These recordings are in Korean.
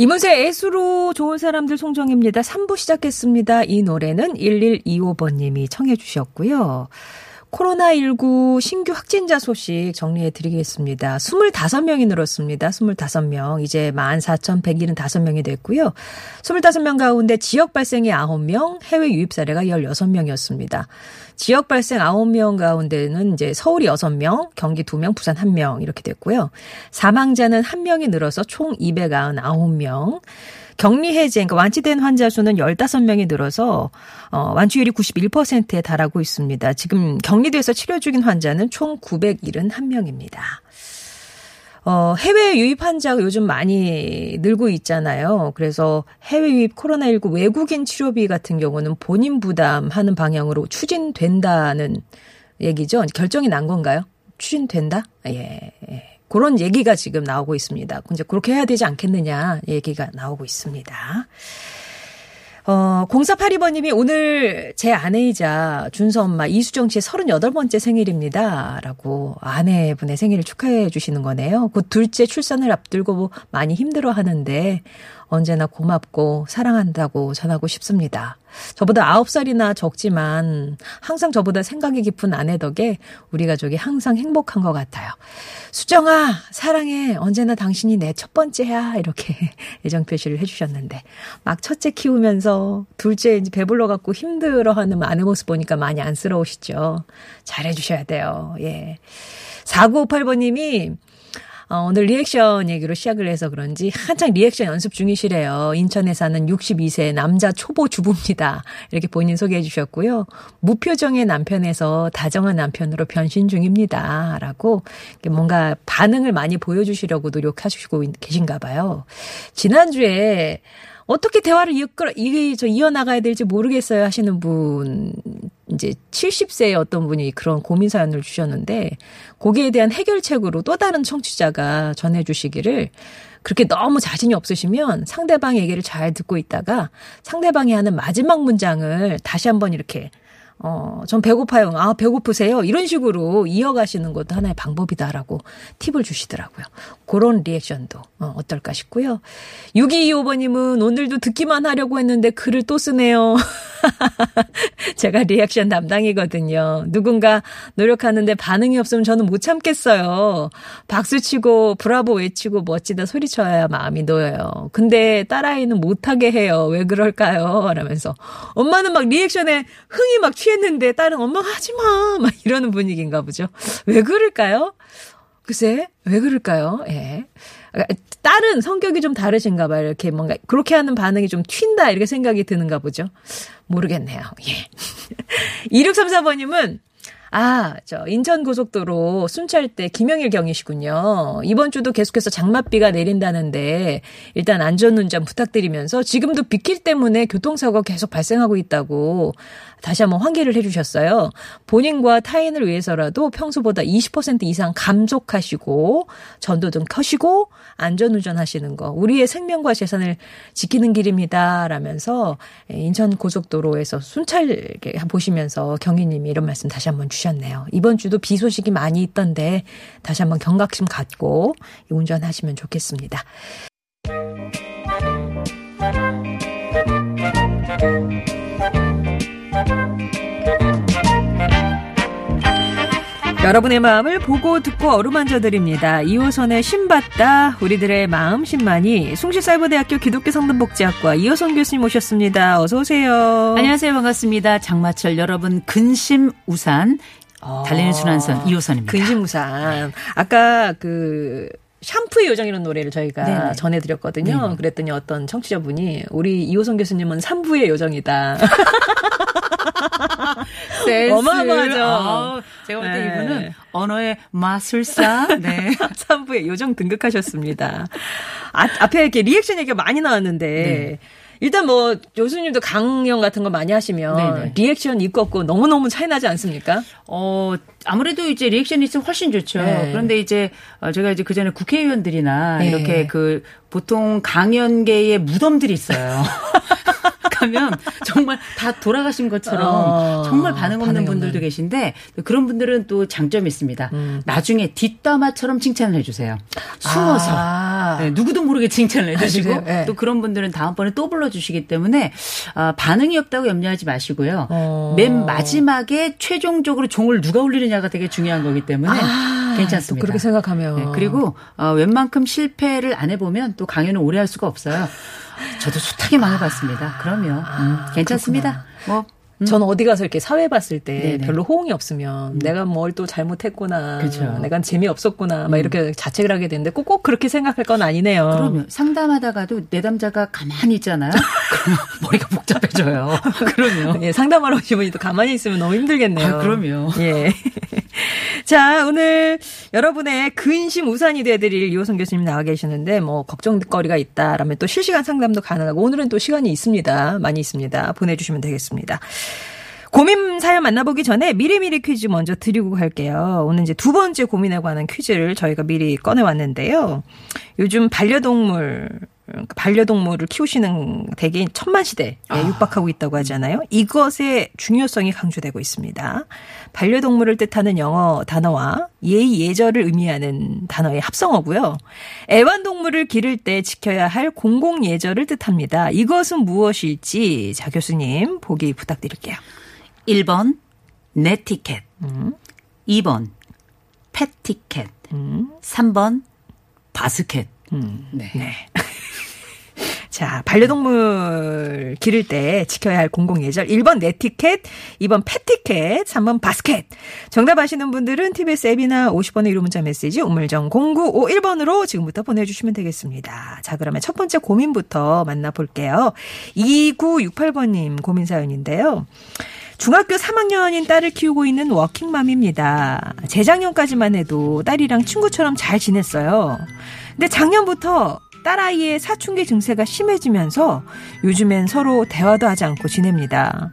이문세 애수로 좋은 사람들 송정입니다. 3부 시작했습니다. 이 노래는 1125번님이 청해 주셨고요. 코로나19 신규 확진자 소식 정리해 드리겠습니다. 25명이 늘었습니다. 25명. 이제 14,175명이 됐고요. 25명 가운데 지역 발생이 9명, 해외 유입 사례가 16명이었습니다. 지역 발생 9명 가운데는 이제 서울이 6명, 경기 2명, 부산 1명 이렇게 됐고요. 사망자는 1명이 늘어서 총 299명. 격리 해제, 그러니까 완치된 환자 수는 15명이 늘어서 어, 완치율이 91%에 달하고 있습니다. 지금 격리돼서 치료 중인 환자는 총 971명입니다. 어, 해외 유입 환자가 요즘 많이 늘고 있잖아요. 그래서 해외 유입 코로나19 외국인 치료비 같은 경우는 본인 부담하는 방향으로 추진된다는 얘기죠. 결정이 난 건가요? 추진된다? 예. 예. 그런 얘기가 지금 나오고 있습니다. 이제 그렇게 해야 되지 않겠느냐 얘기가 나오고 있습니다. 어, 0482번님이 오늘 제 아내이자 준서 엄마 이수정 씨의 38번째 생일입니다. 라고 아내분의 생일을 축하해 주시는 거네요. 곧 둘째 출산을 앞두고 많이 힘들어 하는데 언제나 고맙고 사랑한다고 전하고 싶습니다. 저보다 9살이나 적지만 항상 저보다 생각이 깊은 아내 덕에 우리 가족이 항상 행복한 것 같아요. 수정아, 사랑해. 언제나 당신이 내 첫 번째야. 이렇게 애정 표시를 해주셨는데. 막 첫째 키우면서 둘째 이제 배불러 갖고 힘들어 하는 아내 모습 보니까 많이 안쓰러우시죠. 잘해주셔야 돼요. 예. 4958번님이 어, 오늘 리액션 얘기로 시작을 해서 그런지 한창 리액션 연습 중이시래요. 인천에 사는 62세 남자 초보 주부입니다. 이렇게 본인 소개해 주셨고요. 무표정의 남편에서 다정한 남편으로 변신 중입니다. 라고 뭔가 반응을 많이 보여주시려고 노력하시고 계신가 봐요. 지난주에 어떻게 대화를 이끌어, 이게 저 이어나가야 될지 모르겠어요 하시는 분, 이제 70세의 어떤 분이 그런 고민 사연을 주셨는데, 거기에 대한 해결책으로 또 다른 청취자가 전해 주시기를, 그렇게 너무 자신이 없으시면 상대방 얘기를 잘 듣고 있다가 상대방이 하는 마지막 문장을 다시 한번 이렇게 어, 전 배고파요. 아, 배고프세요? 이런 식으로 이어가시는 것도 하나의 방법이다라고 팁을 주시더라고요. 그런 리액션도 어, 어떨까 싶고요. 6225번님은 오늘도 듣기만 하려고 했는데 글을 또 쓰네요. 제가 리액션 담당이거든요. 누군가 노력하는데 반응이 없으면 저는 못 참겠어요. 박수치고 브라보 외치고 멋지다 소리쳐야 마음이 놓여요. 근데 딸아이는 못하게 해요. 왜 그럴까요? 라면서 엄마는 막 리액션에 흥이 막 취했는데 딸은 엄마 하지 마. 막 이러는 분위기인가 보죠. 왜 그럴까요? 글쎄, 왜 그럴까요? 예. 딸은 성격이 좀 다르신가 봐요. 이렇게 뭔가 그렇게 하는 반응이 좀 튄다 이렇게 생각이 드는가 보죠. 모르겠네요. 예. 2634번님은 아, 저 인천 고속도로 순찰 때 김영일 경이시군요. 이번 주도 계속해서 장맛비가 내린다는데 일단 안전 운전 부탁드리면서 지금도 빗길 때문에 교통사고가 계속 발생하고 있다고 다시 한번 환기를 해주셨어요. 본인과 타인을 위해서라도 평소보다 20% 이상 감속하시고 전도등 켜시고 안전운전 하시는 거 우리의 생명과 재산을 지키는 길입니다. 라면서 인천 고속도로에서 순찰 보시면서 경위님이 이런 말씀 다시 한번 주셨네요. 이번 주도 비 소식이 많이 있던데 다시 한번 경각심 갖고 운전하시면 좋겠습니다. 여러분의 마음을 보고 듣고 어루만져 드립니다. 2호선의 신받다 우리들의 마음 신만이 숭실사이버대학교 기독교 성등복지학과 이호선 교수님 오셨습니다. 어서 오세요. 안녕하세요. 반갑습니다. 장마철 여러분 근심 우산 달리는 순환선 2호선입니다. 근심 우산. 아까 그 샴푸의 요정이라는 노래를 저희가 네네. 전해드렸거든요. 네네. 그랬더니 어떤 청취자분이 우리 이호성 교수님은 삼부의 요정이다. 센스. 어마어마하죠. 아, 제가 볼때 네. 이분은 언어의 마술사. 네. 3부에 요정 등극하셨습니다. 아, 앞에 이렇게 리액션 얘기가 많이 나왔는데, 네. 일단 뭐, 교수님도 강연 같은 거 많이 하시면, 네네. 리액션 있고 없고 너무너무 차이 나지 않습니까? 어, 아무래도 이제 리액션이 있으면 훨씬 좋죠. 네. 그런데 이제 어, 제가 이제 그 전에 국회의원들이나 네. 이렇게 그 보통 강연계에 무덤들이 있어요. 가면 정말 다 돌아가신 것처럼 어, 정말 반응 없는 반응이 분들도 없는. 계신데 그런 분들은 또 장점이 있습니다. 음. 나중에 뒷담화처럼 칭찬을 해주세요. 숨어서. 아. 네, 누구도 모르게 칭찬을 해주시고 해주세요. 네. 또 그런 분들은 다음번에 또 불러주시기 때문에 아, 반응이 없다고 염려하지 마시고요. 어. 맨 마지막에 최종적으로 종을 누가 울리느냐가 되게 중요한 거기 때문에 아, 괜찮습니다. 또 그렇게 생각하면. 네, 그리고 어, 웬만큼 실패를 안 해보면 또 강연을 오래 할 수가 없어요. 저도 숱하게 망해봤습니다. 그러면 음, 괜찮습니다. 뭐전 어디 가서 이렇게 사회 봤을 때 네네. 음. 별로 호응이 없으면 내가 뭘 또 잘못했구나. 그죠. 음. 내가 재미없었구나. 막 이렇게 자책을 하게 되는데 꼭, 꼭 그렇게 생각할 건 아니네요. 그러면 상담하다가도 내담자가 가만히 있잖아요. 그러면 머리가 복잡해져요. 그러면 예, 상담하러 오신 분이 또 가만히 있으면 너무 힘들겠네요. 아, 그럼요. 예. 자, 오늘 여러분의 근심 우산이 되드릴 이호성 교수님 나와 계시는데, 뭐, 걱정거리가 있다라면 또 실시간 상담도 가능하고, 오늘은 또 시간이 있습니다. 많이 있습니다. 보내주시면 되겠습니다. 고민 사연 만나보기 전에 미리미리 퀴즈 먼저 드리고 갈게요. 오늘 이제 두 번째 고민에 관한 퀴즈를 저희가 미리 꺼내왔는데요. 요즘 반려동물, 반려동물을 키우시는 대개인 천만 시대에 육박하고 있다고 하잖아요. 이것의 중요성이 강조되고 있습니다. 반려동물을 뜻하는 영어 단어와 예의 예절을 의미하는 단어의 합성어고요. 애완동물을 기를 때 지켜야 할 공공 예절을 뜻합니다. 이것은 무엇일지 자 교수님 보기 부탁드릴게요. 1번 네티켓, 2번 펫티켓, 3번 바스켓. 네. 자, 반려동물 기를 때 지켜야 할 공공예절. 1번 네티켓, 2번 패티켓, 3번 바스켓. 정답 아시는 분들은 TBS 앱이나 50번의 유료 문자 메시지 우물정 0951번으로 지금부터 보내주시면 되겠습니다. 자, 그러면 첫 번째 고민부터 만나볼게요. 2968번님 고민 사연인데요. 중학교 3학년인 딸을 키우고 있는 워킹맘입니다. 재작년까지만 해도 딸이랑 친구처럼 잘 지냈어요. 근데 작년부터 딸아이의 사춘기 증세가 심해지면서 요즘엔 서로 대화도 하지 않고 지냅니다.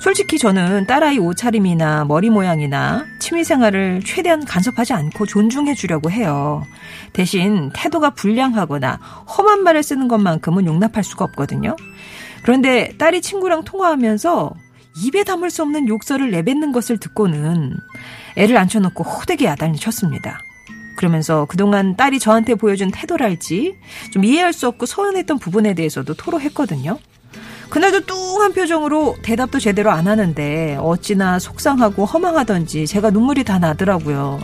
솔직히 저는 딸아이 옷차림이나 머리 모양이나 취미생활을 최대한 간섭하지 않고 존중해 주려고 해요. 대신 태도가 불량하거나 험한 말을 쓰는 것만큼은 용납할 수가 없거든요. 그런데 딸이 친구랑 통화하면서 입에 담을 수 없는 욕설을 내뱉는 것을 듣고는 애를 앉혀놓고 호되게 야단을 쳤습니다. 그러면서 그동안 딸이 저한테 보여준 태도랄지 좀 이해할 수 없고 서운했던 부분에 대해서도 토로했거든요. 그날도 뚱한 표정으로 대답도 제대로 안 하는데 어찌나 속상하고 허망하던지 제가 눈물이 다 나더라고요.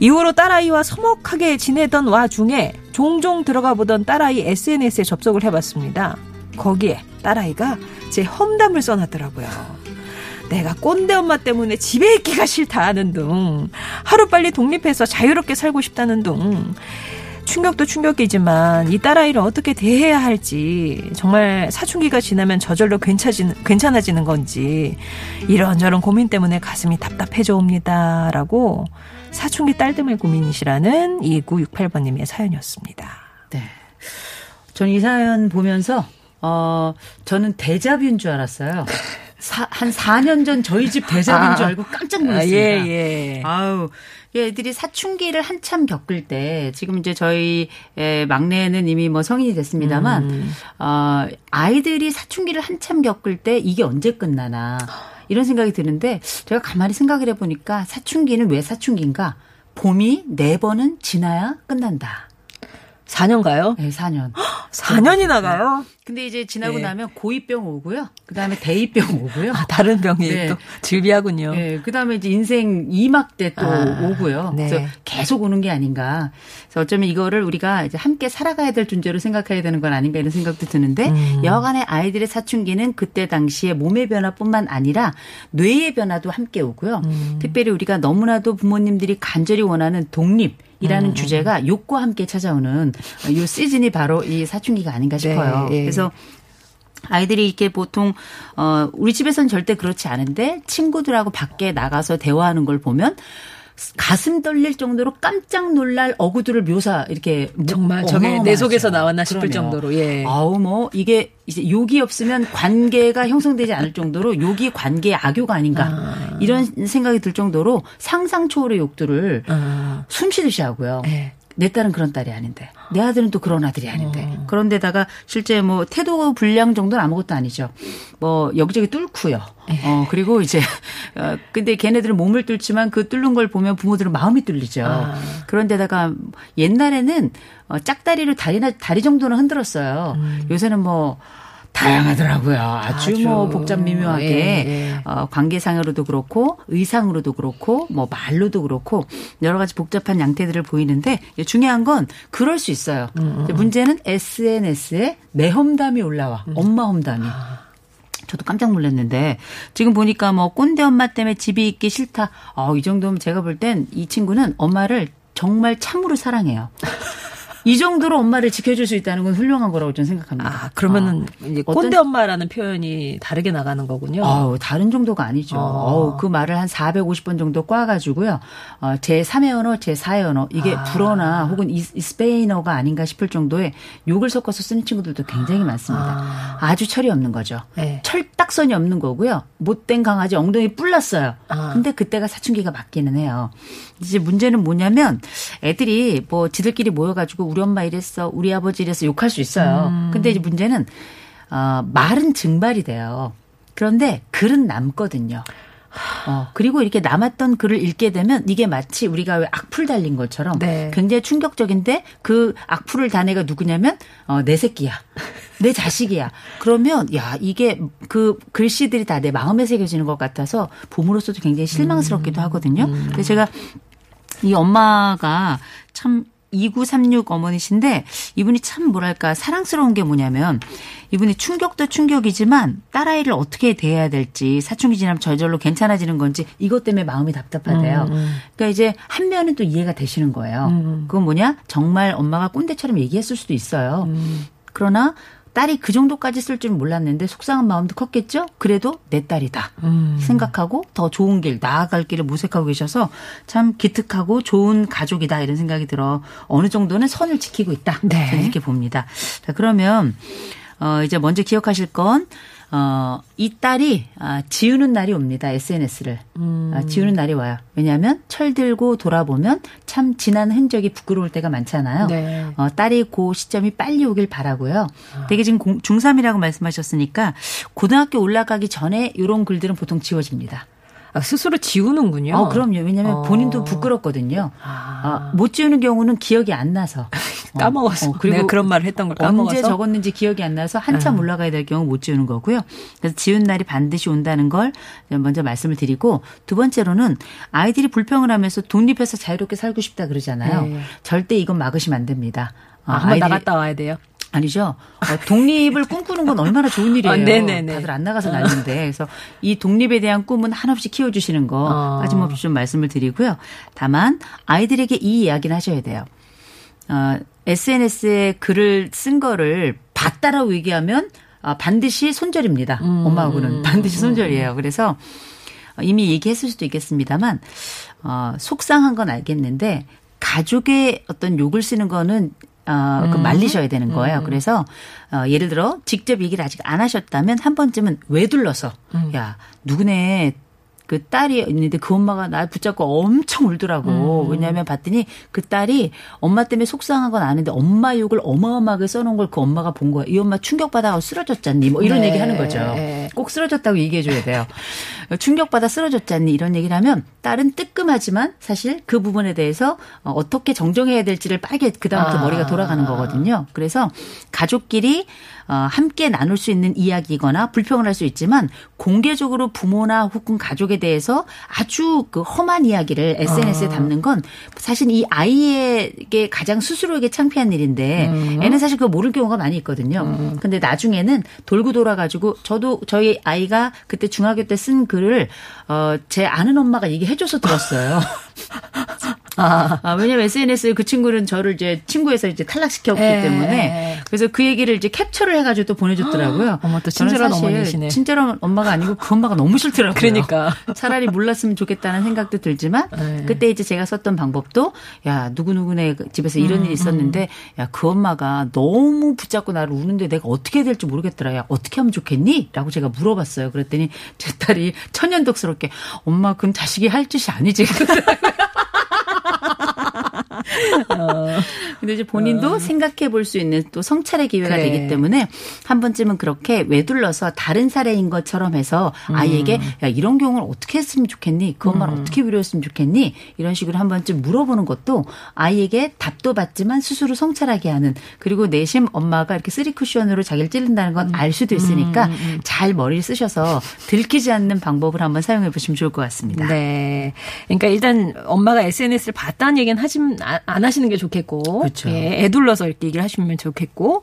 이후로 딸아이와 서먹하게 지내던 와중에 종종 들어가 보던 딸아이 SNS에 접속을 해봤습니다. 거기에 딸아이가 제 험담을 써놨더라고요. 내가 꼰대 엄마 때문에 집에 있기가 싫다 하는 둥, 하루빨리 독립해서 자유롭게 살고 싶다는 둥, 충격도 충격이지만 이 딸아이를 어떻게 대해야 할지, 정말 사춘기가 지나면 저절로 괜찮아지는, 괜찮아지는 건지, 이런저런 고민 때문에 가슴이 답답해져 옵니다. 라고 사춘기 딸 때문에 고민이시라는 2968번님의 사연이었습니다. 네. 저는 이 사연 보면서 어 저는 대자뷰인 줄 알았어요. 사, 한 4년 전 저희 집 대자뷰인 줄 알고 깜짝 놀랐습니다. 예, 예. 아우, 애들이 사춘기를 한참 겪을 때, 지금 이제 저희 의 막내는 이미 뭐 성인이 됐습니다만, 음. 어, 아이들이 사춘기를 한참 겪을 때 이게 언제 끝나나, 이런 생각이 드는데, 제가 가만히 생각을 해보니까 사춘기는 왜 사춘기인가? 봄이 네 번은 지나야 끝난다. 4년 가요? 네, 4년. 4년이 나 가요? 근데 이제 지나고 네. 나면 고2병 오고요. 그 다음에 대2병 오고요. 아, 다른 병이 네. 또 즐비하군요. 예, 그 다음에 이제 인생 2막 때또 아, 오고요. 네. 그래서 계속 오는 게 아닌가. 그래서 어쩌면 이거를 우리가 이제 함께 살아가야 될 존재로 생각해야 되는 건 아닌가 이런 생각도 드는데 음. 여간의 아이들의 사춘기는 그때 당시에 몸의 변화뿐만 아니라 뇌의 변화도 함께 오고요. 음. 특별히 우리가 너무나도 부모님들이 간절히 원하는 독립 이라는 주제가 욕과 함께 찾아오는 이 시즌이 바로 이 사춘기가 아닌가 싶어요. 네, 예. 그래서 아이들이 이렇게 보통 어 우리 집에서는 절대 그렇지 않은데 친구들하고 밖에 나가서 대화하는 걸 보면 가슴 떨릴 정도로 깜짝 놀랄 어구들을 묘사 이렇게 정말 저게 내. 속에서 나왔나 싶을 그럼요. 정도로, 예. 아우 뭐 이게 이제 욕이 없으면 관계가 형성되지 않을 정도로 욕이 관계의 악교가 아닌가 이런 생각이 들 정도로 상상 초월의 욕들을 아, 숨쉬듯이 하고요. 예. 내 딸은 그런 딸이 아닌데 내 아들은 또 그런 아들이 아닌데 어. 그런데다가 실제 뭐 태도 불량 정도는 아무것도 아니죠. 뭐 여기저기 뚫고요. 예. 어 그리고 이제 어 근데 걔네들은 몸을 뚫지만 그 뚫는 걸 보면 부모들은 마음이 뚫리죠. 아. 그런데다가 옛날에는 어 짝다리로 다리나 다리 정도는 흔들었어요. 요새는 뭐 다양하더라고요. 아주, 음. 아주. 뭐 복잡 미묘하게 예, 예. 어, 관계상으로도 그렇고 의상으로도 그렇고 뭐 말로도 그렇고 여러 가지 복잡한 양태들을 보이는데 중요한 건 그럴 수 있어요. 음, 이제 문제는 SNS에 내 험담이 올라와. 음. 엄마 험담이. 아. 저도 깜짝 놀랐는데 지금 보니까 뭐 꼰대 엄마 때문에 집이 있기 싫다. 어, 이 정도면 제가 볼 땐 이 친구는 엄마를 정말 참으로 사랑해요. 이 정도로 엄마를 지켜줄 수 있다는 건 훌륭한 거라고 저는 생각합니다. 아, 그러면은 이제 어떤- 꼰대 엄마라는 표현이 다르게 나가는 거군요. 아우, 다른 정도가 아니죠. 어. 어우, 그 말을 한 450번 정도 꽈가지고요. 어, 제 3의 언어, 제 4의 언어. 이게 아. 불어나 혹은 이, 이 스페인어가 아닌가 싶을 정도의 욕을 섞어서 쓰는 친구들도 굉장히 많습니다. 아. 주 철이 없는 거죠. 네. 철딱선이 없는 거고요. 못된 강아지 엉덩이 뿔났어요. 아. 근데 그때가 사춘기가 맞기는 해요. 이제 문제는 뭐냐면 애들이 뭐 지들끼리 모여가지고 우리 엄마 이랬어, 우리 아버지 이랬어 욕할 수 있어요. 음. 근데 이제 문제는 어, 말은 증발이 돼요. 그런데 글은 남거든요. 어, 그리고 이렇게 남았던 글을 읽게 되면 이게 마치 우리가 왜 악플 달린 것처럼 네. 굉장히 충격적인데 그 악플을 단 애가 누구냐면 어, 내 새끼야. 내 자식이야. 그러면 야 이게 그 글씨들이 다 내 마음에 새겨지는 것 같아서 부모로서도 굉장히 실망스럽기도 하거든요. 근데 제가 이 엄마가 참 2936 어머니신데 이분이 참 뭐랄까 사랑스러운 게 뭐냐면 이분이 충격도 충격이지만 딸아이를 어떻게 대해야 될지 사춘기 지나면 저절로 괜찮아지는 건지 이것 때문에 마음이 답답하대요. 그러니까 이제 한 면은 또 이해가 되시는 거예요. 그건 뭐냐? 정말 엄마가 꼰대처럼 얘기했을 수도 있어요. 그러나 딸이 그 정도까지 쓸 줄 몰랐는데 속상한 마음도 컸겠죠? 그래도 내 딸이다. 생각하고 더 좋은 길, 나아갈 길을 모색하고 계셔서 참 기특하고 좋은 가족이다 이런 생각이 들어 어느 정도는 선을 지키고 있다. 네. 이렇게 봅니다. 자, 그러면 어 이제 먼저 기억하실 건 어, 이 딸이 아, 지우는 날이 옵니다. SNS를. 음. 아, 지우는 날이 와요. 왜냐하면 철들고 돌아보면 참 지난 흔적이 부끄러울 때가 많잖아요. 네. 어, 딸이 그 시점이 빨리 오길 바라고요. 되게 지금 공- 중3이라고 말씀하셨으니까 고등학교 올라가기 전에 이런 글들은 보통 지워집니다. 아, 스스로 지우는군요. 어, 그럼요. 왜냐하면 어. 본인도 부끄럽거든요. 아. 어, 못 지우는 경우는 기억이 안 나서. 어, 까먹었어. 어, 그리고 내가 그런 말을 했던 걸 까먹어서. 언제 적었는지 기억이 안 나서 한참 올라가야 될 경우 못 지우는 거고요. 그래서 지운 날이 반드시 온다는 걸 먼저 말씀을 드리고 두 번째로는 아이들이 불평을 하면서 독립해서 자유롭게 살고 싶다 그러잖아요. 네. 절대 이건 막으시면 안 됩니다. 어, 아, 한번 나갔다 와야 돼요. 아니죠. 어, 독립을 꿈꾸는 건 얼마나 좋은 일이에요. 아, 네네네. 다들 안 나가서 난리인데. 그래서 이 독립에 대한 꿈은 한없이 키워주시는 거 어. 빠짐없이 좀 말씀을 드리고요. 다만 아이들에게 이 이야기는 하셔야 돼요. 어, SNS에 글을 쓴 거를 봤다라고 얘기하면 아, 반드시 손절입니다. 음, 엄마하고는 반드시 손절이에요. 그래서 이미 얘기했을 수도 있겠습니다만 어, 속상한 건 알겠는데 가족의 어떤 욕을 쓰는 거는 어, 그 말리셔야 되는 거예요. 그래서 어, 예를 들어 직접 얘기를 아직 안 하셨다면 한 번쯤은 왜 둘러서 야 누구네 그 딸이 있는데 그 엄마가 날 붙잡고 엄청 울더라고. 왜냐하면 봤더니 그 딸이 엄마 때문에 속상한 건 아는데 엄마 욕을 어마어마하게 써놓은 걸 그 엄마가 본 거야. 이 엄마 충격받아가 쓰러졌잖니. 뭐 이런 네. 얘기 하는 거죠. 네. 꼭 쓰러졌다고 얘기해줘야 돼요. 충격받아 쓰러졌잖니 이런 얘기를 하면 딸은 뜨끔하지만 사실 그 부분에 대해서 어, 어떻게 정정해야 될지를 빠르게 그다음부터 아. 머리가 돌아가는 거거든요. 그래서 가족끼리 어, 함께 나눌 수 있는 이야기거나 불평을 할 수 있지만 공개적으로 부모나 혹은 가족에 대해서 아주 그 험한 이야기를 SNS에 담는 건 사실 이 아이에게 가장 스스로에게 창피한 일인데 애는 사실 그거 모를 경우가 많이 있거든요. 근데 나중에는 돌고 돌아가지고 저도 저희 아이가 그때 중학교 때 쓴 글을 어, 제 아는 엄마가 얘기해줘서 들었어요. 아. 아, 왜냐면 SNS에 그 친구는 저를 이제 친구에서 이제 탈락시켰기 예, 때문에 예. 그래서 그 얘기를 이제 캡처를 해가지고 또 보내줬더라고요. 어머, 또 친절한 어머니시네. 친절한 엄마가 아니고 그 엄마가 너무 싫더라고요. 그러니까. 차라리 몰랐으면 좋겠다는 생각도 들지만 예. 그때 이제 제가 썼던 방법도 야 누구 누구네 집에서 이런 음, 일이 있었는데 야그 엄마가 너무 붙잡고 나를 우는데 내가 어떻게 해야 될지 모르겠더라. 야 어떻게 하면 좋겠니? 라고 제가 물어봤어요. 그랬더니 제 딸이 천연덕스럽게 엄마 그건 자식이 할 짓이 아니지. 근데 이제 본인도 생각해 볼 수 있는 또 성찰의 기회가 어. 그래. 되기 때문에 한 번쯤은 그렇게 에둘러서 다른 사례인 것처럼 해서 음. 아이에게 야 이런 경우는 어떻게 했으면 좋겠니? 그 엄마를 어떻게 위로했으면 좋겠니? 이런 식으로 한 번쯤 물어보는 것도 아이에게 답도 받지만 스스로 성찰하게 하는 그리고 내심 엄마가 이렇게 쓰리 쿠션으로 자기를 찌른다는 건 알 수도 있으니까 음, 잘 머리를 쓰셔서 들키지 않는 방법을 한번 사용해 보시면 좋을 것 같습니다. 네. 그러니까 일단 엄마가 SNS를 봤다는 얘기는 하지 안- 안 하시는 게 좋겠고, 그렇죠. 예, 애둘러서 이렇게 얘기를 하시면 좋겠고,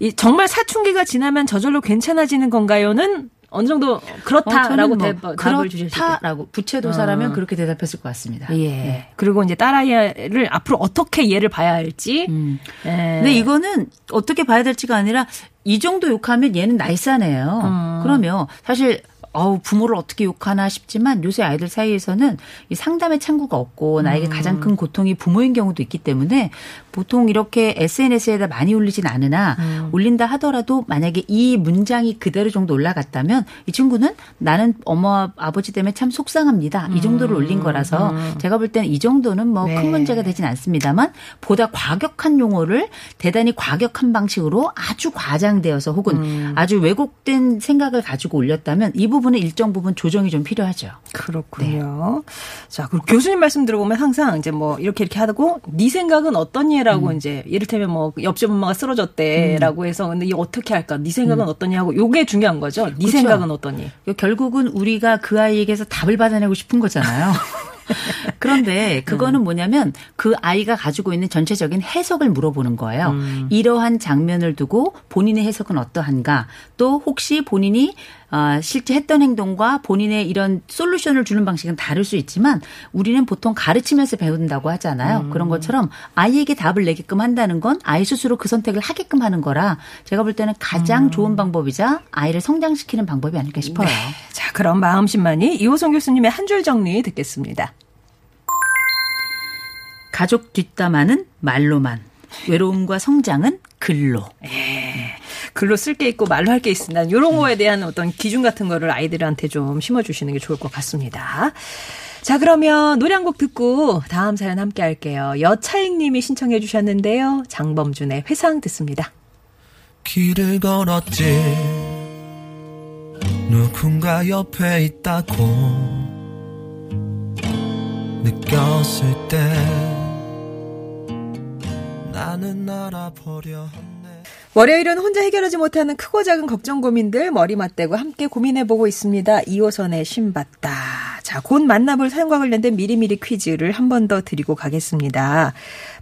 이 정말 사춘기가 지나면 저절로 괜찮아지는 건가요는 어느 정도 어, 그렇다라고 저는 뭐 대- 답을 그렇다라고 부채도사라면 어. 그렇게 대답했을 것 같습니다. 예. 그리고 이제 딸아이를 앞으로 어떻게 얘를 봐야 할지. 음. 예. 근데 이거는 어떻게 봐야 될지가 아니라 이 정도 욕하면 얘는 나이스하네요. 음. 그러면 사실 어우 부모를 어떻게 욕하나 싶지만 요새 아이들 사이에서는 이 상담의 창구가 없고 나에게 음. 가장 큰 고통이 부모인 경우도 있기 때문에 보통 이렇게 SNS에다 많이 올리진 않으나 음. 올린다 하더라도 만약에 이 문장이 그대로 정도 올라갔다면 이 친구는 나는 엄마 아버지 때문에 참 속상합니다. 이 정도를 올린 거라서 제가 볼 때는 이 정도는 뭐큰 음. 네. 문제가 되진 않습니다만 보다 과격한 용어를 대단히 과격한 방식으로 아주 과장되어서 혹은 음. 아주 왜곡된 생각을 가지고 올렸다면 이 부분은 일정 부분 조정이 좀 필요하죠. 그렇군요. 자, 그리고 교수님 말씀 들어보면 항상 이제 뭐 이렇게 이렇게 하고 네 생각은 어떠니라 고 이제 이를테면 뭐 옆집 엄마가 쓰러졌대라고 해서 근데 이 어떻게 할까? 네 생각은 어떠니 하고 요게 중요한 거죠. 네 그쵸. 생각은 어떠니? 결국은 우리가 그 아이에게서 답을 받아내고 싶은 거잖아요. 그런데 그거는 뭐냐면 그 아이가 가지고 있는 전체적인 해석을 물어보는 거예요. 이러한 장면을 두고 본인의 해석은 어떠한가? 또 혹시 본인이 어, 실제 했던 행동과 본인의 이런 솔루션을 주는 방식은 다를 수 있지만 우리는 보통 가르치면서 배운다고 하잖아요. 그런 것처럼 아이에게 답을 내게끔 한다는 건 아이 스스로 그 선택을 하게끔 하는 거라 제가 볼 때는 가장 좋은 방법이자 아이를 성장시키는 방법이 아닐까 싶어요. 자, 그럼 마음심만이 이호성 교수님의 한 줄 정리 듣겠습니다. 가족 뒷담화는 말로만, 외로움과 성장은 글로. 글로 쓸 게 있고 말로 할 게 있으나 이런 거에 대한 어떤 기준 같은 거를 아이들한테 좀 심어주시는 게 좋을 것 같습니다. 자, 그러면 노래 한 곡 듣고 다음 사연 함께 할게요. 여차익 님이 신청해 주셨는데요. 장범준의 회상 듣습니다. 길을 걸었지 누군가 옆에 있다고 느꼈을 때 나는 알아버려 했네 월요일은 혼자 해결하지 못하는 크고 작은 걱정 고민들 머리 맞대고 함께 고민해보고 있습니다. 2호선의 신받다. 자, 곧 만나볼 사연과 관련된 미리미리 퀴즈를 한 번 더 드리고 가겠습니다.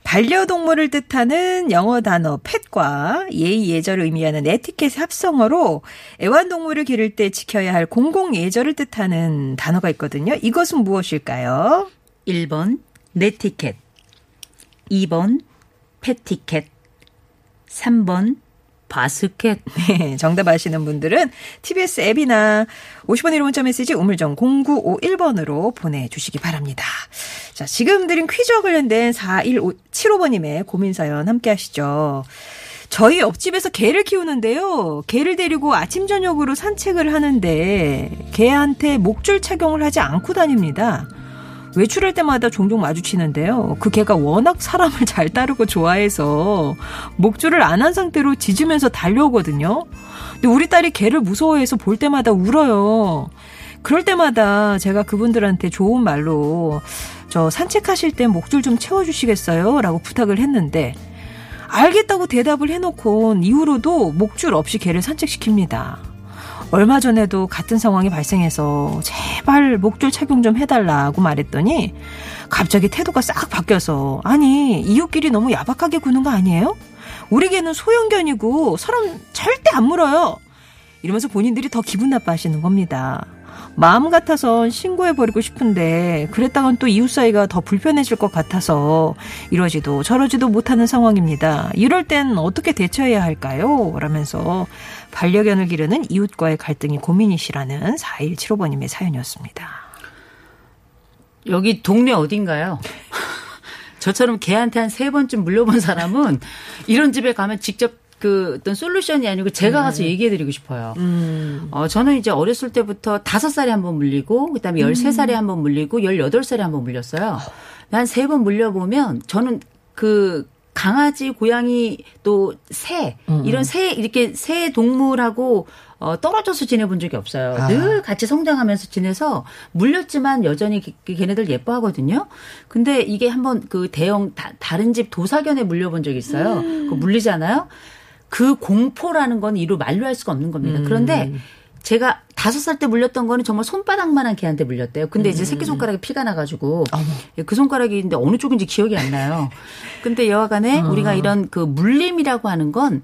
반려동물을 뜻하는 영어 단어 펫과 예의 예절을 의미하는 에티켓의 합성어로 애완동물을 기를 때 지켜야 할 공공 예절을 뜻하는 단어가 있거든요. 이것은 무엇일까요? 1번 네티켓, 2번 패티켓, 3번 바스켓. 네, 정답 아시는 분들은 TBS 앱이나 50원 1호 문자 메시지 우물정 0951번으로 보내주시기 바랍니다. 자, 지금 드린 퀴즈와 관련된 4175번님의 고민사연 함께 하시죠. 저희 옆집에서 개를 키우는데요. 개를 데리고 아침, 저녁으로 산책을 하는데 개한테 목줄 착용을 하지 않고 다닙니다. 외출할 때마다 종종 마주치는데요. 그 개가 워낙 사람을 잘 따르고 좋아해서 목줄을 안 한 상태로 짖으면서 달려오거든요. 근데 우리 딸이 개를 무서워해서 볼 때마다 울어요. 그럴 때마다 제가 그분들한테 좋은 말로 저 산책하실 때 목줄 좀 채워주시겠어요? 라고 부탁을 했는데 알겠다고 대답을 해놓고 이후로도 목줄 없이 개를 산책시킵니다. 얼마 전에도 같은 상황이 발생해서 제발 목줄 착용 좀 해달라고 말했더니 갑자기 태도가 싹 바뀌어서 아니 이웃끼리 너무 야박하게 구는 거 아니에요? 우리 개는 소형견이고 사람 절대 안 물어요. 이러면서 본인들이 더 기분 나빠하시는 겁니다. 마음 같아선 신고해버리고 싶은데 그랬다간 또 이웃 사이가 더 불편해질 것 같아서 이러지도 저러지도 못하는 상황입니다. 이럴 땐 어떻게 대처해야 할까요? 라면서 반려견을 기르는 이웃과의 갈등이 고민이시라는 4175번님의 사연이었습니다. 여기 동네 어딘가요? 저처럼 개한테 한 세 번쯤 물려본 사람은 이런 집에 가면 직접 그 어떤 솔루션이 아니고 제가 가서 얘기해드리고 싶어요. 음. 어, 저는 이제 어렸을 때부터 다섯 살에 한 번 물리고, 그 다음에 열세 살에 한 번 물리고, 열여덟 살에 한 번 물렸어요. 한세번 물려보면 저는 그 강아지, 고양이 또 새, 이런 새, 이렇게 새 동물하고 어, 떨어져서 지내본 적이 없어요. 아. 늘 같이 성장하면서 지내서 물렸지만 여전히 걔- 걔네들 예뻐하거든요. 근데 이게 한번 그 대형 다, 다른 집 도사견에 물려본 적이 있어요. 그 물리잖아요. 그 공포라는 건 이루 만류할 수가 없는 겁니다. 그런데 제가 다섯 살 때 물렸던 거는 정말 손바닥만한 개한테 물렸대요. 근데 이제 새끼 손가락에 피가 나가지고 예, 그 손가락이 근데 어느 쪽인지 기억이 안 나요. 근데 여하간에 우리가 이런 그 물림이라고 하는 건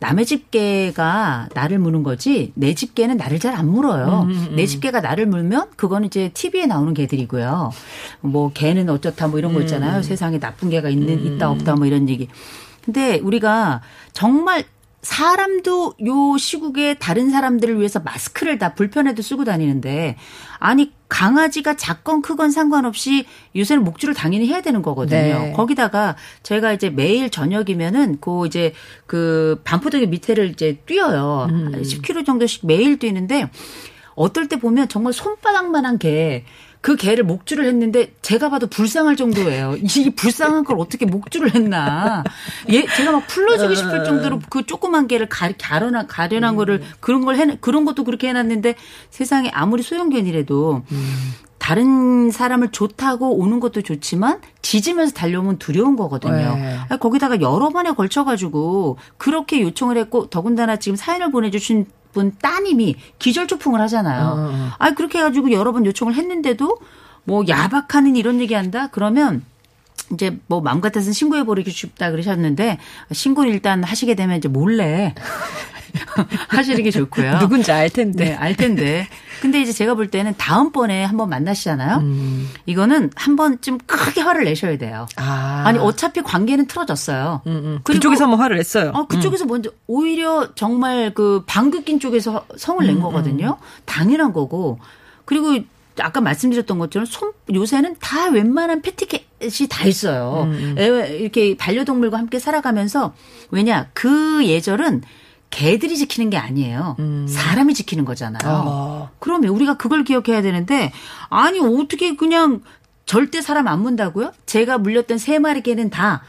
남의 집개가 나를 무는 거지 내 집개는 나를 잘 안 물어요. 내 집개가 나를 물면 그거는 이제 TV에 나오는 개들이고요. 뭐 개는 어쩌다 뭐 이런 거 있잖아요. 세상에 나쁜 개가 있는 있다 없다 뭐 이런 얘기. 근데 우리가 정말 사람도 요 시국에 다른 사람들을 위해서 마스크를 다 불편해도 쓰고 다니는데 아니 강아지가 작건 크건 상관없이 요새는 목줄을 당연히 해야 되는 거거든요. 네. 거기다가 제가 이제 매일 저녁이면은 그 이제 그 반포대교 밑에를 이제 뛰어요. 음. 10km 정도씩 매일 뛰는데 어떨 때 보면 정말 손바닥만한 개. 그 개를 목줄을 했는데 제가 봐도 불쌍할 정도예요. 이 불쌍한 걸 어떻게 목줄을 했나. 예, 제가 막 풀러주고 싶을 정도로 그 조그만 개를 가, 가려나, 가려난 거를 그런 걸 해, 그런 것도 그렇게 해놨는데 세상에 아무리 소형견이라도 다른 사람을 좋다고 오는 것도 좋지만 짖으면서 달려오면 두려운 거거든요. 네. 아니, 거기다가 여러 번에 걸쳐가지고 그렇게 요청을 했고 더군다나 지금 사연을 보내주신 분 따님이 기절초풍을 하잖아요. 아 그렇게 해가지고 여러 번 요청을 했는데도 뭐 야박하는 이런 얘기한다 그러면 이제 뭐 마음 같아서는 신고해 버리고 싶다 그러셨는데 신고를 일단 하시게 되면 이제 몰래 하시는 게 좋고요. 누군지 알 텐데. 네, 알 텐데. 근데 이제 제가 볼 때는 다음번에 한번 만나시잖아요. 음. 이거는 한 번쯤 크게 화를 내셔야 돼요. 아. 아니 어차피 관계는 틀어졌어요. 음, 음. 그쪽에서 한번 화를 냈어요. 어, 그쪽에서 먼저 오히려 정말 그 방귀 낀 쪽에서 성을 음, 낸 거거든요. 당연한 거고. 그리고 아까 말씀드렸던 것처럼 손 요새는 다 웬만한 패티켓이 다 있어요. 음, 애- 이렇게 반려동물과 함께 살아가면서 왜냐 그 예절은 개들이 지키는 게 아니에요. 사람이 지키는 거잖아요. 음. 어. 그러면 우리가 그걸 기억해야 되는데 아니 어떻게 그냥 절대 사람 안 문다고요? 제가 물렸던 세 마리 개는 다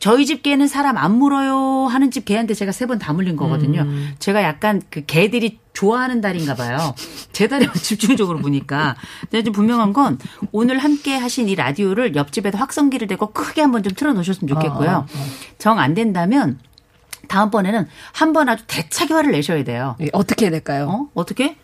저희 집 개는 사람 안 물어요 하는 집 개한테 제가 세 번 다 물린 거거든요. 제가 약간 그 개들이 좋아하는 달인가 봐요. 제 달에만 집중적으로 보니까. 근데 좀 분명한 건 오늘 함께 하신 이 라디오를 옆집에도 확성기를 대고 크게 한번 좀 틀어놓으셨으면 좋겠고요. 정 안 된다면 다음번에는 한 번 아주 대차게 화를 내셔야 돼요. 예, 어떻게 해야 될까요? 어? 어떻게?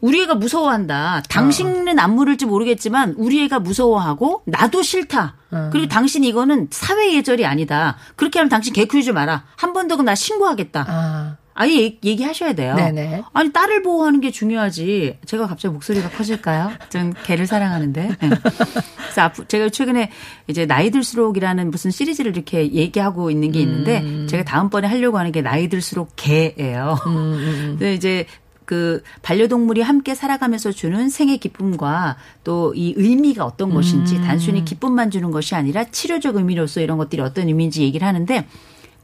우리 애가 무서워한다. 당신은 안 물을지 모르겠지만 우리 애가 무서워하고 나도 싫다. 그리고 당신 이거는 사회 예절이 아니다. 그렇게 하면 당신 개 키우지 마라. 한 번더 그럼 나 신고하겠다. 아. 아예 얘- 얘기하셔야 돼요. 네네. 아니 딸을 보호하는 게 중요하지. 제가 갑자기 목소리가 커질까요? 전 개를 사랑하는데. 네. 그래서 앞으로 제가 최근에 이제 나이 들수록이라는 무슨 시리즈를 이렇게 얘기하고 있는 게 있는데 제가 다음번에 하려고 하는 게 나이 들수록 개예요. 근데 이제 그 반려동물이 함께 살아가면서 주는 생의 기쁨과 또 이 의미가 어떤 것인지 단순히 기쁨만 주는 것이 아니라 치료적 의미로서 이런 것들이 어떤 의미인지 얘기를 하는데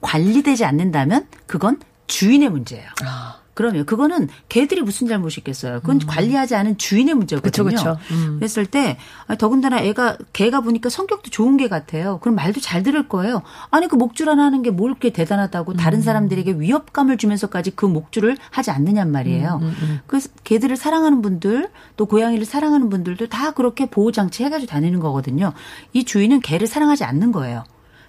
관리되지 않는다면 그건 주인의 문제예요. 아. 그러면 그거는 개들이 무슨 잘못이 있겠어요. 그건 관리하지 않은 주인의 문제거든요. 그쵸, 그쵸. 음. 그랬을 때 아, 더군다나 애가 개가 보니까 성격도 좋은 개 같아요. 그럼 말도 잘 들을 거예요. 아니 그 목줄 하나 하는 게 뭘 그렇게 대단하다고 음. 다른 사람들에게 위협감을 주면서까지 그 목줄을 하지 않느냔 말이에요. 음, 그래서 개들을 사랑하는 분들 또 고양이를 사랑하는 분들도 다 그렇게 보호 장치 해가지고 다니는 거거든요. 이 주인은 개를 사랑하지 않는 거예요.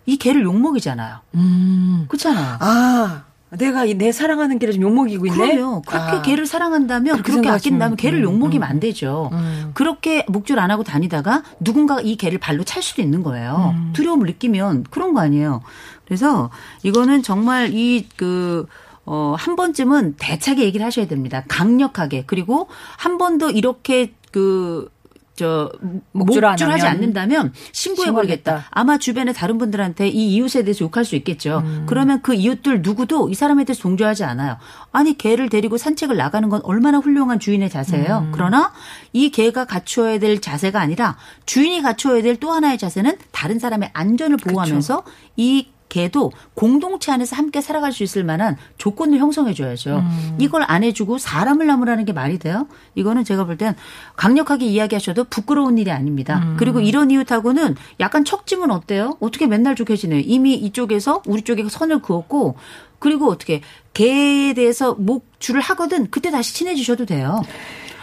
이 개를 욕먹이잖아요. 음. 그렇잖아요. 아. 내가 이내 사랑하는 개를 좀 욕먹이고 있네. 그럼요. 그렇게 아. 개를 사랑한다면 그렇게 그렇게 아낀다면 개를 음, 욕먹이면 음. 안 되죠. 음. 그렇게 목줄 안 하고 다니다가 누군가 이 개를 발로 찰 수도 있는 거예요. 두려움을 느끼면 그런 거 아니에요. 그래서 이거는 정말 이그 어, 한 번쯤은 대차게 얘기를 하셔야 됩니다. 강력하게. 그리고 한 번도 이렇게 그, 저, 목줄 안 목줄하지 않는다면 신고해버리겠다. 아마 주변에 다른 분들한테 이 이웃에 대해서 욕할 수 있겠죠. 음. 그러면 그 이웃들 누구도 이 사람에 대해서 동조하지 않아요. 아니, 개를 데리고 산책을 나가는 건 얼마나 훌륭한 주인의 자세예요. 음. 그러나 이 개가 갖추어야 될 자세가 아니라 주인이 갖추어야 될 또 하나의 자세는 다른 사람의 안전을 보호하면서 이 개도 공동체 안에서 함께 살아갈 수 있을 만한 조건을 형성해 줘야죠. 음. 이걸 안 해주고 사람을 나무라는 게 말이 돼요? 이거는 제가 볼 땐 강력하게 이야기하셔도 부끄러운 일이 아닙니다. 음. 그리고 이런 이웃하고는 약간 척지면 어때요? 어떻게 맨날 좋게 지내요? 이미 이쪽에서 우리 쪽에 선을 그었고 그리고 어떻게 개에 대해서 목줄을 하거든 그때 다시 친해지셔도 돼요.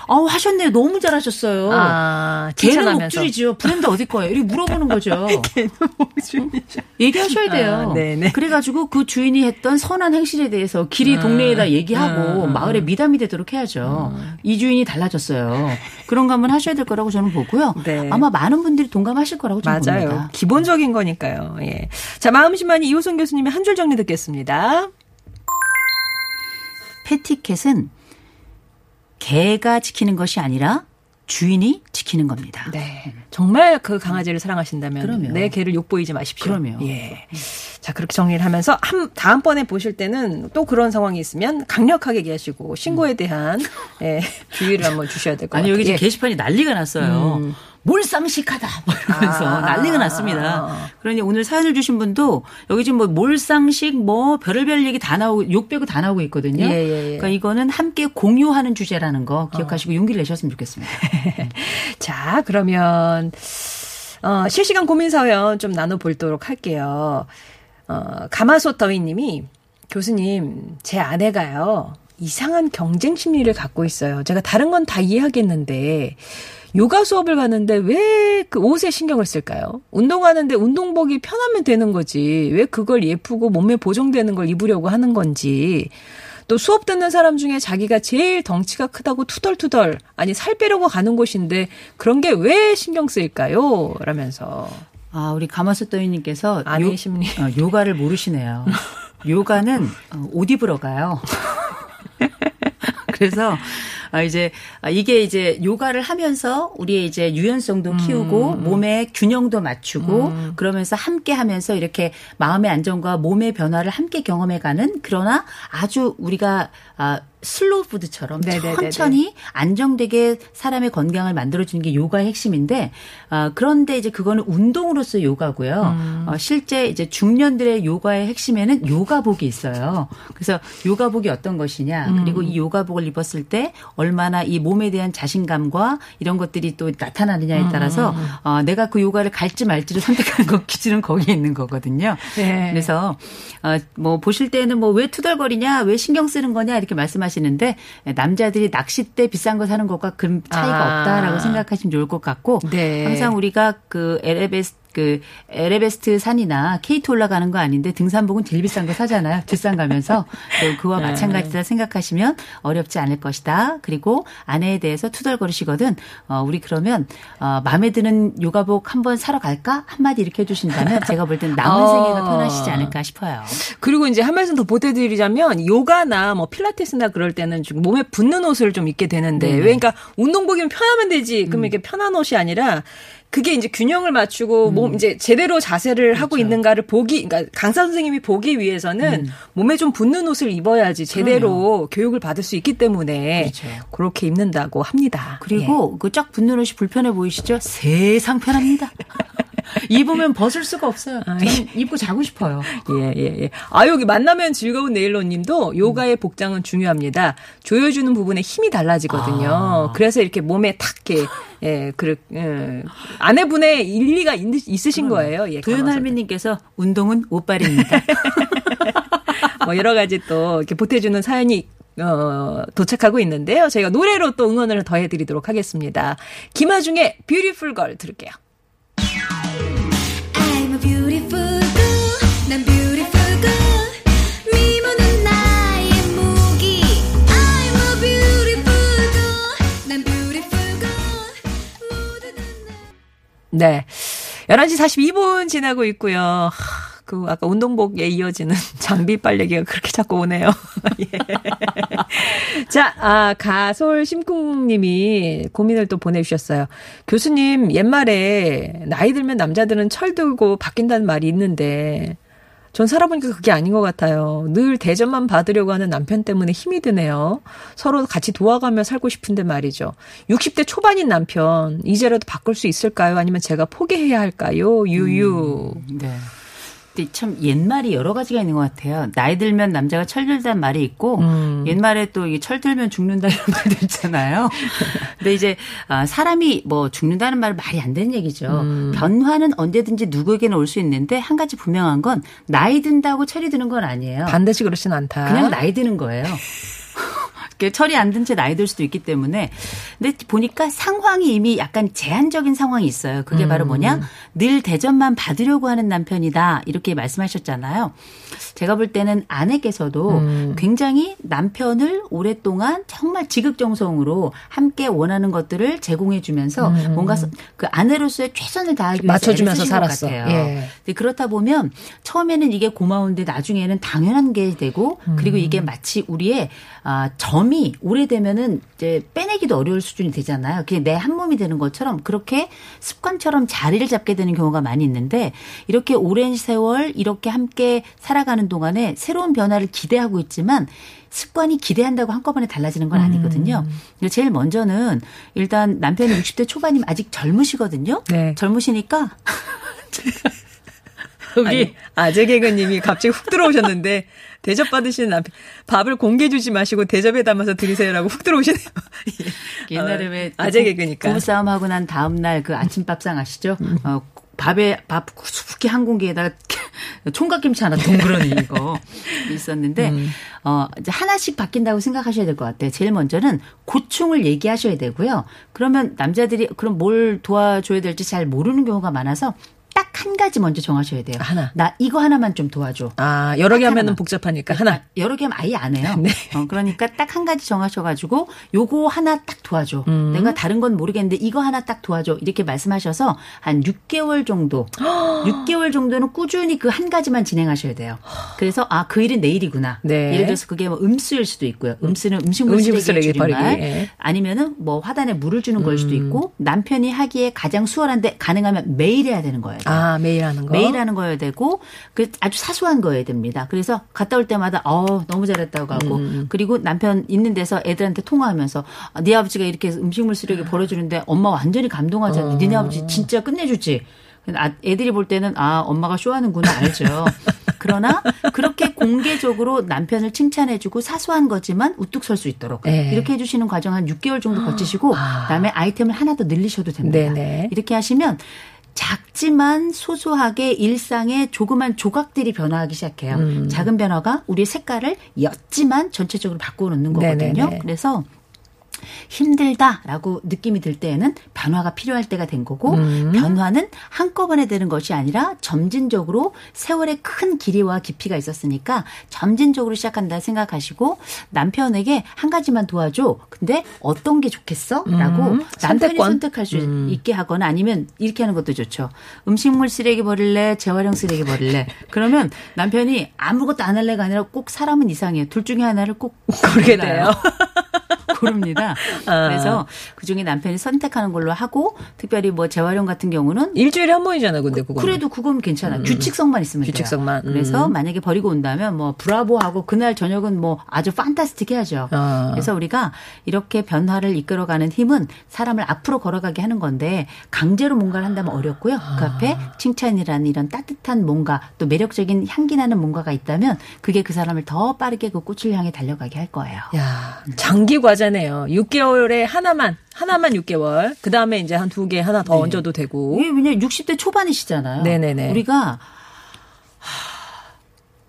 어우 하셨네요. 너무 잘하셨어요. 아, 칭찬하면서. 목줄이죠. 브랜드 어디 거예요? 이렇게 물어보는 거죠. 얘기하셔야 돼요. 아, 네네. 그래가지고 그 주인이 했던 선한 행실에 대해서 길이 동네에다 얘기하고 마을에 미담이 되도록 해야죠. 이 주인이 달라졌어요. 그런 거 한번 하셔야 될 거라고 저는 보고요. 네. 아마 많은 분들이 동감하실 거라고 저는 맞아요. 봅니다. 기본적인 거니까요. 예. 자, 마음심만이 이호선 교수님의 한 줄 정리 듣겠습니다. 패티켓은 개가 지키는 것이 아니라 주인이 지키는 겁니다. 네. 정말 그 강아지를 사랑하신다면 그럼요. 내 개를 욕보이지 마십시오. 그럼요. 예. 자, 그렇게 정리를 하면서 한 다음번에 보실 때는 또 그런 상황이 있으면 강력하게 얘기하시고 신고에 대한 예, 주의를 한번 주셔야 될 것 같아요. 아니 여기 지금 예. 게시판이 난리가 났어요. 몰상식하다 뭐 이러면서 아. 난리가 났습니다. 그러니 오늘 사연을 주신 분도 여기 지금 뭐 몰상식 뭐 별의별 얘기 다 나오고 욕 빼고 다 나오고 있거든요. 예, 예, 예. 그러니까 이거는 함께 공유하는 주제라는 거 기억하시고 용기를 내셨으면 좋겠습니다. 자, 그러면 어, 실시간 고민 사연 좀 나눠보도록 할게요. 어, 가마솥 더위 님이 교수님, 제 아내가요. 이상한 경쟁 심리를 갖고 있어요. 제가 다른 건 다 이해하겠는데 요가 수업을 가는데 왜 그 옷에 신경을 쓸까요? 운동하는데 운동복이 편하면 되는 거지. 왜 그걸 예쁘고 몸에 보정되는 걸 입으려고 하는 건지. 또 수업 듣는 사람 중에 자기가 제일 덩치가 크다고 투덜투덜 아니 살 빼려고 가는 곳인데 그런 게 왜 신경 쓰일까요? 라면서 아 우리 가마솥더위님께서 아내의 심리. 어, 요가를 모르시네요. 요가는 어, 옷 입으러 가요. 그래서 아, 이제 아, 이게 이제 요가를 하면서 우리의 이제 유연성도 키우고 몸의 균형도 맞추고 그러면서 함께 하면서 이렇게 마음의 안정과 몸의 변화를 함께 경험해가는 그러나 아주 우리가 아, 슬로우 푸드처럼 네네네네. 천천히 안정되게 사람의 건강을 만들어주는 게 요가의 핵심인데 어, 그런데 이제 그거는 운동으로서 요가고요. 어, 실제 이제 중년들의 요가의 핵심에는 요가복이 있어요. 그래서 요가복이 어떤 것이냐 그리고 이 요가복을 입었을 때 얼마나 이 몸에 대한 자신감과 이런 것들이 또 나타나느냐에 따라서 어, 내가 그 요가를 갈지 말지를 선택하는 것 기준은 거기에 있는 거거든요. 네. 그래서 어, 뭐 보실 때는 뭐 왜 투덜거리냐, 왜 신경 쓰는 거냐 이렇게 말씀하시 는데 남자들이 낚싯대 비싼 거 사는 것과 그 차이가 아. 없다라고 생각하시면 좋을 것 같고 네. 항상 우리가 그 에레베스 그 에레베스트 산이나 케이트 올라가는 거 아닌데 등산복은 제일 비싼 거 사잖아요. 뒷산 가면서 또 그와 네. 마찬가지다 생각하시면 어렵지 않을 것이다. 그리고 아내에 대해서 투덜거리시거든. 어, 우리 그러면 어, 마음에 드는 요가복 한번 사러 갈까 한마디 이렇게 해주신다면 제가 볼 땐 남은 어. 생애가 편하시지 않을까 싶어요. 그리고 이제 한 말씀 더 보태드리자면 요가나 뭐 필라테스나 그럴 때는 좀 몸에 붙는 옷을 좀 입게 되는데. 왜 그러니까 운동복이면 편하면 되지 그러면 이게 편한 옷이 아니라 그게 이제 균형을 맞추고 몸 이제 제대로 자세를 하고 있는가를 보기 그러니까 강사 선생님이 보기 위해서는 몸에 좀 붙는 옷을 입어야지 제대로 교육을 받을 수 있기 때문에 그렇죠. 그렇게 입는다고 합니다. 그리고 그쫙 붙는 옷이 불편해 보이시죠? 세상 편합니다. 입으면 벗을 수가 없어요. 아, 저는 입고 자고 싶어요. 예, 예, 예. 아, 여기 만나면 즐거운 네일러 님도 요가의 복장은 중요합니다. 조여주는 부분에 힘이 달라지거든요. 아. 그래서 이렇게 몸에 탁, 이렇게, 예, 그, 예, 아내분의 일리가 있, 있으신 거예요. 예, 도연할미님께서 운동은 옷빨입니다. 뭐 여러 가지 또 이렇게 보태주는 사연이 어, 도착하고 있는데요. 저희가 노래로 또 응원을 더 해드리도록 하겠습니다. 김하중의 뷰티풀 걸 들을게요. 네. 11시 42분 지나고 있고요. 하, 그 아까 운동복에 이어지는 장비 빨래기가 그렇게 자꾸 오네요. 예. 자, 아, 가솔 심쿵님이 고민을 또 보내주셨어요. 교수님, 옛말에 나이 들면 남자들은 철 들고 바뀐다는 말이 있는데, 전 살아보니까 그게 아닌 것 같아요. 늘 대접만 받으려고 하는 남편 때문에 힘이 드네요. 서로 같이 도와가며 살고 싶은데 말이죠. 60대 초반인 남편, 이제라도 바꿀 수 있을까요? 아니면 제가 포기해야 할까요? 유유. 네. 근데 참 옛말이 여러 가지가 있는 것 같아요. 나이 들면 남자가 철들다는 말이 있고 음. 옛말에 또 이게 철들면 죽는다 이런 말도 있잖아요. 근데 이제 아, 사람이 뭐 죽는다는 말은 말이 안 되는 얘기죠. 음. 변화는 언제든지 누구에게나 올 수 있는데 한 가지 분명한 건 나이 든다고 철이 드는 건 아니에요. 반드시 그렇진 않다. 그냥 나이 드는 거예요. 철이 안든채 나이 들 수도 있기 때문에. 근데 보니까 상황이 이미 약간 제한적인 상황이 있어요. 그게 바로 뭐냐? 늘 대접만 받으려고 하는 남편이다. 이렇게 말씀하셨잖아요. 제가 볼 때는 아내께서도 굉장히 남편을 오랫동안 정말 지극정성으로 함께 원하는 것들을 제공해 주면서 뭔가 서- 그 아내로서의 최선을 다하기 맞춰주면서 살았어. 것 같아요. 예. 그렇다 보면 처음에는 이게 고마운데 나중에는 당연한 게 되고 그리고 이게 마치 우리의 아, 점이 오래되면은 이제 빼내기도 어려울 수준이 되잖아요. 그게 내 한 몸이 되는 것처럼 그렇게 습관처럼 자리를 잡게 되는 경우가 많이 있는데 이렇게 오랜 세월 이렇게 함께 살아가는 동안에 새로운 변화를 기대하고 있지만 습관이 기대한다고 한꺼번에 달라지는 건 아니거든요. 근데 제일 먼저는 일단 남편이 60대 초반이면 아직 젊으시거든요. 네. 젊으시니까 아니, 아재 개그님이 갑자기 훅 들어오셨는데 대접 받으시는 남편 밥을 공개 주지 마시고 대접에 담아서 드리세요라고 훅 들어오시네요. 옛날에 어, 왜 아재 부- 개그니까. 부부싸움 하고 난 다음 날 그 아침밥상 아시죠? 음. 어, 밥에 밥 수북히 한 공기에다가 총각김치 하나 동그라미 이거 있었는데 음. 어 이제 하나씩 바뀐다고 생각하셔야 될 것 같아요. 제일 먼저는 고충을 얘기하셔야 되고요. 그러면 남자들이 그럼 뭘 도와줘야 될지 잘 모르는 경우가 많아서 딱 한 가지 먼저 정하셔야 돼요. 하나. 나 이거 하나만 좀 도와줘. 아, 여러 개딱 하면은 하나만. 복잡하니까 하나. 여러 개 하면 아예 안 해요. 네. 어, 그러니까 딱 한 가지 정하셔가지고 요거 하나 딱 도와줘. 음. 내가 다른 건 모르겠는데 이거 하나 딱 도와줘. 이렇게 말씀하셔서 한 6개월 정도, 6개월 정도는 꾸준히 그 한 가지만 진행하셔야 돼요. 그래서 아 그 일은 내일이구나. 네. 예를 들어서 그게 뭐 음수일 수도 있고요. 음수는 음식물 음식물 쓰레기 줄임말. 예. 아니면은 뭐 화단에 물을 주는 걸 수도 있고 남편이 하기에 가장 수월한데 가능하면 매일 해야 되는 거예요. 아, 매일 하는 거. 매일 하는 거여야 되고 그 아주 사소한 거여야 됩니다. 그래서 갔다 올 때마다 어 너무 잘했다고 하고 음. 그리고 남편 있는 데서 애들한테 통화하면서 아, 네 아버지가 이렇게 음식물 쓰레기 버려주는데 엄마 완전히 감동하잖아. 어. 니네 아버지 진짜 끝내주지. 아, 애들이 볼 때는 아 엄마가 쇼하는구나 알죠. 그러나 그렇게 공개적으로 남편을 칭찬해주고 사소한 거지만 우뚝 설 수 있도록 네. 이렇게 해주시는 과정 한 6개월 정도 거치시고 그다음에 아이템을 하나 더 늘리셔도 됩니다. 네네. 이렇게 하시면 작지만 소소하게 일상의 조그만 조각들이 변화하기 시작해요. 음. 작은 변화가 우리의 색깔을 옅지만 전체적으로 바꿔놓는 거거든요. 네네네. 그래서 힘들다라고 느낌이 들 때에는 변화가 필요할 때가 된 거고 음. 변화는 한꺼번에 되는 것이 아니라 점진적으로 세월의 큰 길이와 깊이가 있었으니까 점진적으로 시작한다 생각하시고 남편에게 한 가지만 도와줘. 근데 어떤 게 좋겠어? 라고 음. 남편이 선택권. 선택할 수 있게 하거나 아니면 이렇게 하는 것도 좋죠. 음식물 쓰레기 버릴래? 재활용 쓰레기 버릴래? 그러면 남편이 아무것도 안 할래가 아니라 꼭 사람은 이상해요. 둘 중에 하나를 꼭 골라요. 돼요. 고릅니다. 아. 그래서 그 중에 남편이 선택하는 걸로 하고 특별히 뭐 재활용 같은 경우는 일주일에 한 번이잖아, 근데 그거. 그래도 그건 괜찮아. 규칙성만 있으면 돼요. 규칙성만. 음. 그래서 만약에 버리고 온다면 뭐 브라보 하고 그날 저녁은 뭐 아주 판타스틱 해야죠. 아. 그래서 우리가 이렇게 변화를 이끌어가는 힘은 사람을 앞으로 걸어가게 하는 건데 강제로 뭔가를 한다면 어렵고요. 그 앞에 칭찬이라는 이런 따뜻한 뭔가 또 매력적인 향기 나는 뭔가가 있다면 그게 그 사람을 더 빠르게 그 꽃을 향해 달려가게 할 거예요. 야, 장기 과제네 요. 6개월에 하나만, 하나만 6개월. 그 다음에 이제 한 두 개 하나 더 얹어도 되고. 이게 왜냐면 60대 초반이시잖아요. 네네네. 우리가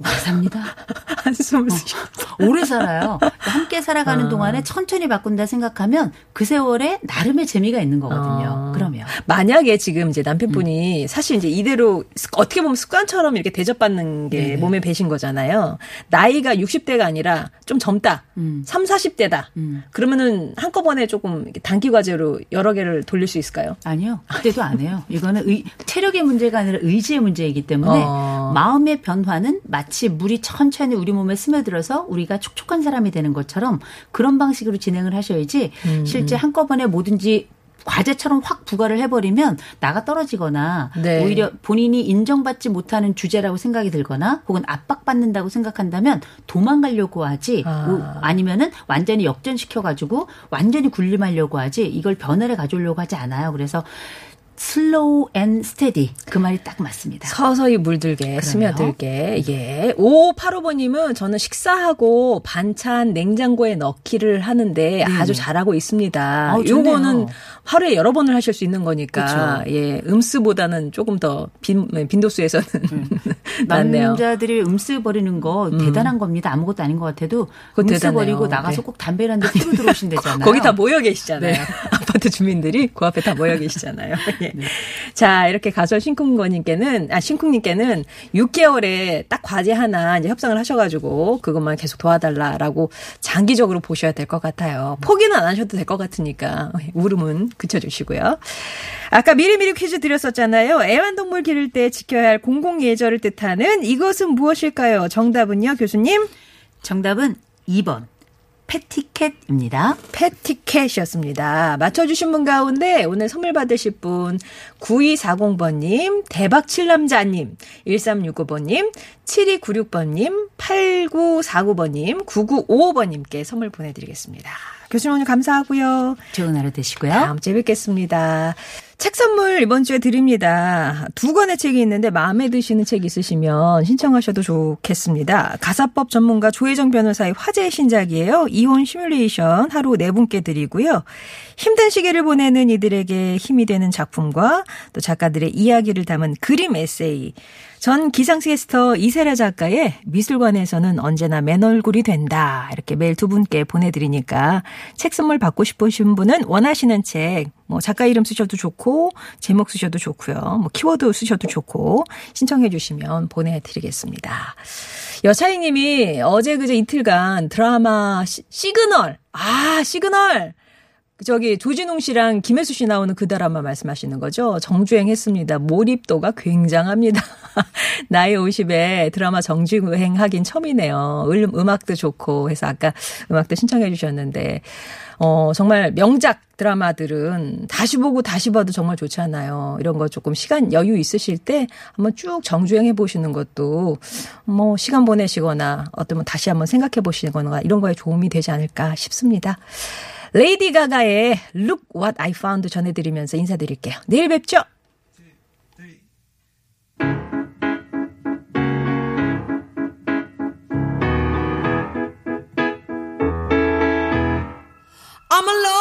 삽니다. 한숨을 쉬 오래 살아요. 함께 살아가는 동안에 천천히 바꾼다 생각하면 그 세월에 나름의 재미가 있는 거거든요. 아. 그러면. 만약에 지금 이제 남편분이 사실 이제 이대로 습- 어떻게 보면 습관처럼 이렇게 대접받는 게 네네. 몸에 배신 거잖아요. 나이가 60대가 아니라 좀 젊다. 음. 3, 40대다. 음. 그러면은 한꺼번에 조금 단기 과제로 여러 개를 돌릴 수 있을까요? 아니요. 그때도 안 해요. 이거는 의, 체력의 문제가 아니라 의지의 문제이기 때문에 어. 마음의 변화는 마치 물이 천천히 우리 몸에 스며들어서 우리가 촉촉한 사람이 되는 것처럼 그런 방식으로 진행을 하셔야지 음, 실제 한꺼번에 뭐든지 과제처럼 확 부과를 해버리면 나가 떨어지거나 네. 오히려 본인이 인정받지 못하는 주제라고 생각이 들거나 혹은 압박받는다고 생각한다면 도망가려고 하지 아. 오- 아니면은 완전히 역전시켜가지고 완전히 군림하려고 하지 이걸 변화를 가져오려고 하지 않아요. 그래서 slow and steady 그 말이 딱 맞습니다. 서서히 물들게 스며들게 예. 5585번님은 저는 식사하고 반찬 냉장고에 넣기를 하는데 아주 잘하고 있습니다. 네. 좋네요. 요거는 하루에 여러 번을 하실 수 있는 거니까 그쵸. 예 음쓰보다는 조금 더 빈, 빈도수에서는 낫네요. 남자들이 음쓰 버리는 거 대단한 겁니다. 아무것도 아닌 것 같아도 그거 음쓰 대단해요. 버리고 나가서 네. 꼭 담배를 한대 피고 들어오신다잖아요. 거기 다 모여 계시잖아요. 네. 아파트 주민들이 그 앞에 다 모여 계시잖아요. 예. 자, 이렇게 가설 신쿵거님께는, 아, 신쿵님께는 6개월에 딱 과제 하나 이제 협상을 하셔가지고 그것만 계속 도와달라라고 장기적으로 보셔야 될 것 같아요. 포기는 안 하셔도 될 것 같으니까 울음은 그쳐주시고요. 아까 미리미리 퀴즈 드렸었잖아요. 애완동물 기를 때 지켜야 할 공공예절을 뜻하는 이것은 무엇일까요? 정답은요, 교수님? 정답은 2번 패티캣입니다. 패티캣이었습니다. 맞춰주신 분 가운데 오늘 선물 받으실 분 9240번님, 대박칠남자님, 1365번님, 7296번님, 8949번님, 9955번님께 선물 보내드리겠습니다. 교수님 오늘 감사하고요. 좋은 하루 되시고요. 다음 주에 뵙겠습니다. 책 선물 이번 주에 드립니다. 두 권의 책이 있는데 마음에 드시는 책 있으시면 신청하셔도 좋겠습니다. 가사법 전문가 조혜정 변호사의 화제 신작이에요. 이혼 시뮬레이션 하루 네 분께 드리고요. 힘든 시기를 보내는 이들에게 힘이 되는 작품과 또 작가들의 이야기를 담은 그림 에세이. 전 기상캐스터 이세라 작가의 미술관에서는 언제나 맨 얼굴이 된다. 이렇게 매일 두 분께 보내드리니까 책 선물 받고 싶으신 분은 원하시는 책, 뭐 작가 이름 쓰셔도 좋고, 제목 쓰셔도 좋고요. 뭐 키워드 쓰셔도 좋고, 신청해 주시면 보내드리겠습니다. 여차이 님이 어제 그제 이틀간 드라마 시, 시그널, 아, 시그널! 저기 조진웅 씨랑 김혜수 씨 나오는 그 드라마 말씀하시는 거죠? 정주행 했습니다. 몰입도가 굉장합니다. 나이 50에 드라마 정주행 하긴 처음이네요. 음, 음악도 좋고 해서 아까 음악도 신청해 주셨는데 어 정말 명작 드라마들은 다시 보고 다시 봐도 정말 좋잖아요. 이런 거 조금 시간 여유 있으실 때 한번 쭉 정주행 해 보시는 것도 뭐 시간 보내시거나 어쩌면 다시 한번 생각해 보시거나 이런 거에 도움이 되지 않을까 싶습니다. 레이디 가가의 Look What I Found 전해드리면서 인사드릴게요. 내일 뵙죠. I'm alone.